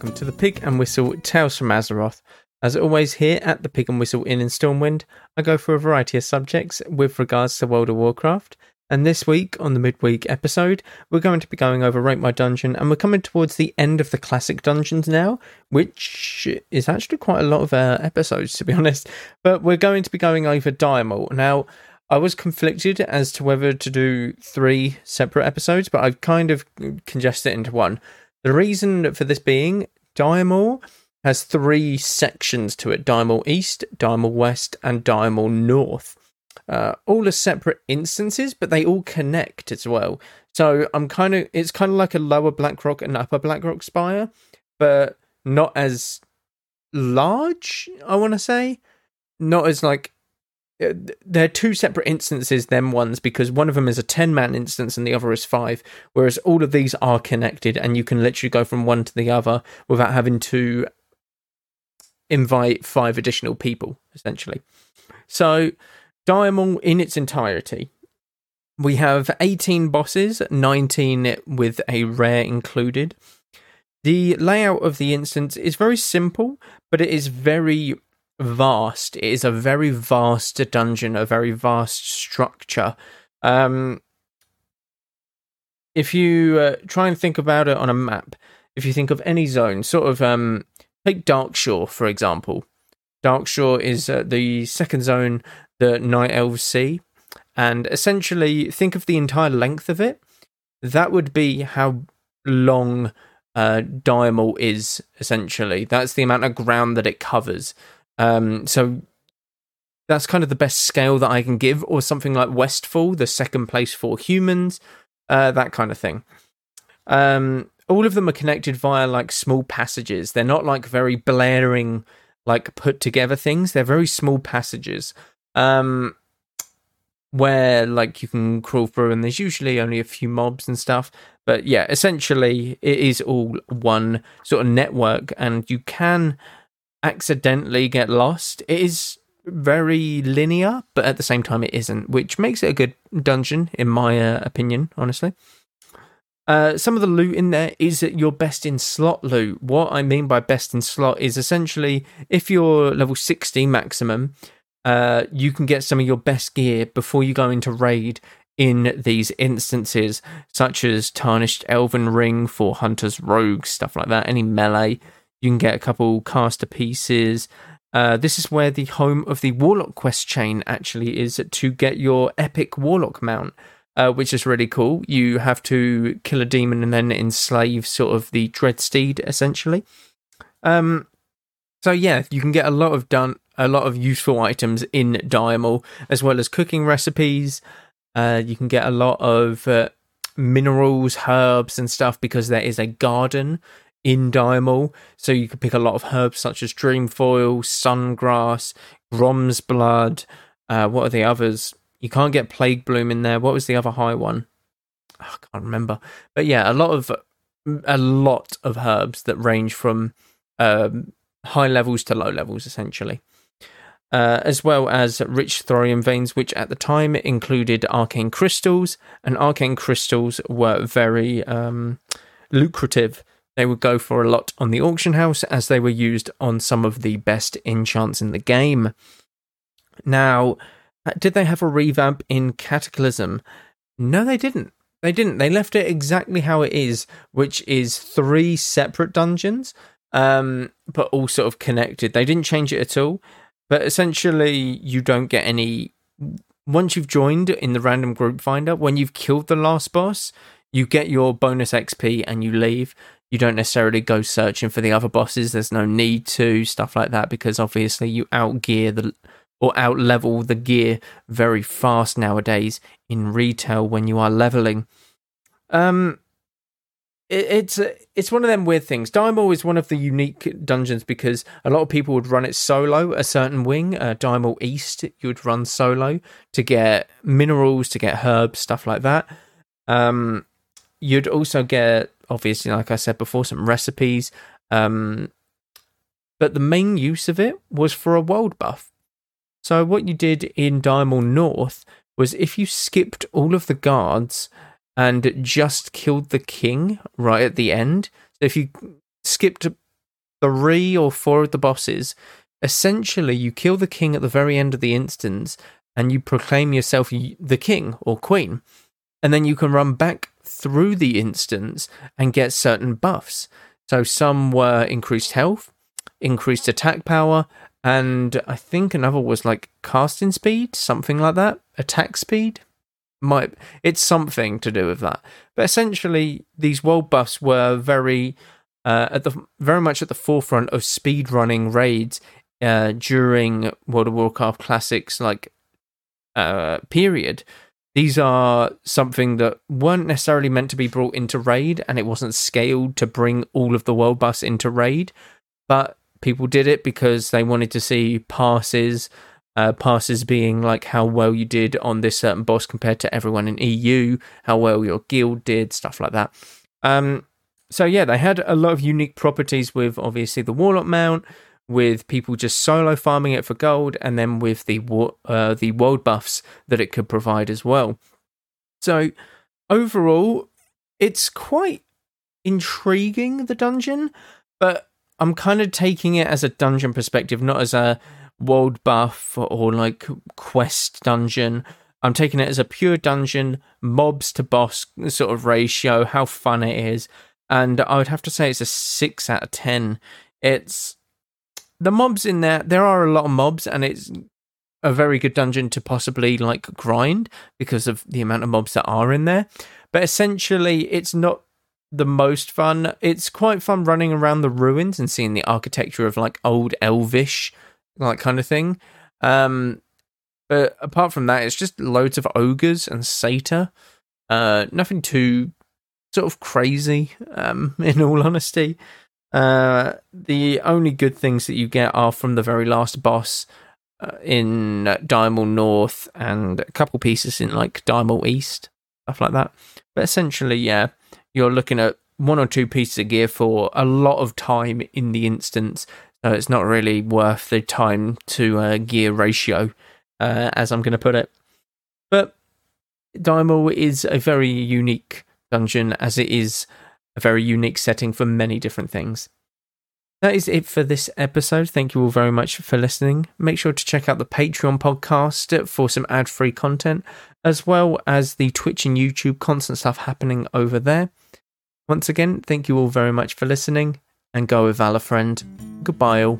welcome to the Pig and Whistle Tales from Azeroth. As always, here at the Pig and Whistle Inn in Stormwind, I go through a variety of subjects with regards to World of Warcraft. And this week, on the midweek episode, we're going to be going over Rate My Dungeon, and we're coming towards the end of the classic dungeons now, which is actually quite a lot of uh, episodes, to be honest. But we're going to be going over Diremaul. Now, I was conflicted as to whether to do three separate episodes, but I've kind of congested it into one. The reason for this being Diremaul has three sections to it Diremaul East, Diremaul West, and Diremaul North. Uh, all are separate instances, but they all connect as well. So I'm kind of, it's kind of like a lower Blackrock and upper Blackrock spire, but not as large, I want to say. Not as like Uh, they're two separate instances them ones because one of them is a 10 man instance and the other is 5 whereas all of these are connected and you can literally go from one to the other without having to invite five additional people essentially. So Diremaul in its entirety. We have 18 bosses 19 with a rare included. The layout of the instance is very simple but it is very vast. It is a very vast dungeon, a very vast structure. Um, if you uh, try and think about it on a map, if you think of any zone, sort of um, take Darkshore for example. Darkshore is uh, the second zone that Night Elves see, and essentially think of the entire length of it. That would be how long uh, is essentially. That's the amount of ground that it covers. Um, so that's kind of the best scale that I can give, or something like Westfall, the second place for humans, uh, that kind of thing. Um, all of them are connected via like small passages. They're not like very blaring, like put together things. They're very small passages. Um, where like you can crawl through and there's usually only a few mobs and stuff but yeah essentially it is all one sort of network and you can accidentally get lost. It is very linear, but at the same time, it isn't, which makes it a good dungeon, in my uh, opinion, honestly. Uh, some of the loot in there is your best in slot loot. What I mean by best in slot is essentially if you're level 60 maximum, uh, you can get some of your best gear before you go into raid in these instances, such as Tarnished Elven Ring for Hunters, Rogues, stuff like that, any melee. You can get a couple caster pieces. Uh, this is where the home of the Warlock quest chain actually is to get your epic Warlock mount, uh, which is really cool. You have to kill a demon and then enslave sort of the Dreadsteed, essentially. Um, so yeah, you can get a lot of done, a lot of useful items in Diremaul, as well as cooking recipes. Uh, you can get a lot of uh, minerals, herbs, and stuff because there is a garden in Diremaul. So you could pick a lot of herbs such as dreamfoil, sungrass, Gromsblood. Uh, what are the others? You can't get plague bloom in there. What was the other high one? Oh, I can't remember. But yeah, a lot of a lot of herbs that range from um, high levels to low levels, essentially. Uh, as well as rich thorium veins, which at the time included arcane crystals, and arcane crystals were very um, lucrative they would go for a lot on the auction house as they were used on some of the best enchants in the game. Now, uh, did they have a revamp in Cataclysm? No, they didn't. They didn't. They left it exactly how it is, which is three separate dungeons, um, but all sort of connected. They didn't change it at all. But essentially, you don't get any. Once you've joined in the random group finder, when you've killed the last boss, you get your bonus XP and you leave you don't necessarily go searching for the other bosses. There's no need to stuff like that because obviously you outgear the or outlevel the gear very fast nowadays in retail when you are leveling. Um, it, it's it's one of them weird things. Diremaul is one of the unique dungeons because a lot of people would run it solo. A certain wing, uh, East, you would run solo to get minerals, to get herbs, stuff like that. Um, you'd also get obviously, like I said before, some recipes. Um, but the main use of it was for a world buff. So what you did in Diremaul North was if you skipped all of the guards and just killed the king right at the end. So if you skipped three or four of the bosses. Essentially, you kill the king at the very end of the instance and you proclaim yourself the king or queen. And then you can run back through the instance and get certain buffs. So some were increased health, increased attack power, and I think another was like casting speed, something like that, attack speed. Might it's something to do with that. But essentially, these world buffs were very uh, at the very much at the forefront of speed running raids uh, during World of Warcraft Classics like uh, period. These are something that weren't necessarily meant to be brought into raid, and it wasn't scaled to bring all of the world buffs into raid. But people did it because they wanted to see parses. Uh, parses being like how well you did on this certain boss compared to everyone in EU, how well your guild did, stuff like that. Um, so yeah, they had a lot of unique properties with obviously the Warlock mount, with people just solo farming it for gold, and then with the uh, the world buffs that it could provide as well. So overall, it's quite intriguing the dungeon, but I'm kind of taking it as a dungeon perspective, not as a world buff or like quest dungeon. I'm taking it as a pure dungeon, mobs to boss sort of ratio, how fun it is. And I would have to say it's a 6 out of 10. It's the mobs in there, there are a lot of mobs, and it's a very good dungeon to possibly like grind because of the amount of mobs that are in there. But essentially, it's not the most fun. It's quite fun running around the ruins and seeing the architecture of like old elvish like kind of thing. Um, but apart from that, it's just loads of ogres and satyr. Uh, nothing too sort of crazy. Um, in all honesty, uh, the only good things that you get are from the very last boss uh, in Diremaul North and a couple pieces in like Diremaul East, stuff like that. But essentially, yeah, you're looking at one or two pieces of gear for a lot of time in the instance. So it's not really worth the time to uh, gear ratio, uh, as I'm going to put it. But Diremaul is a very unique dungeon, as it is a very unique setting for many different things. That is it for this episode. Thank you all very much for listening. Make sure to check out the Patreon podcast for some ad free content, as well as the Twitch and YouTube constant stuff happening over there. Once again, thank you all very much for listening and go with Valor Friend. Goodbye, all.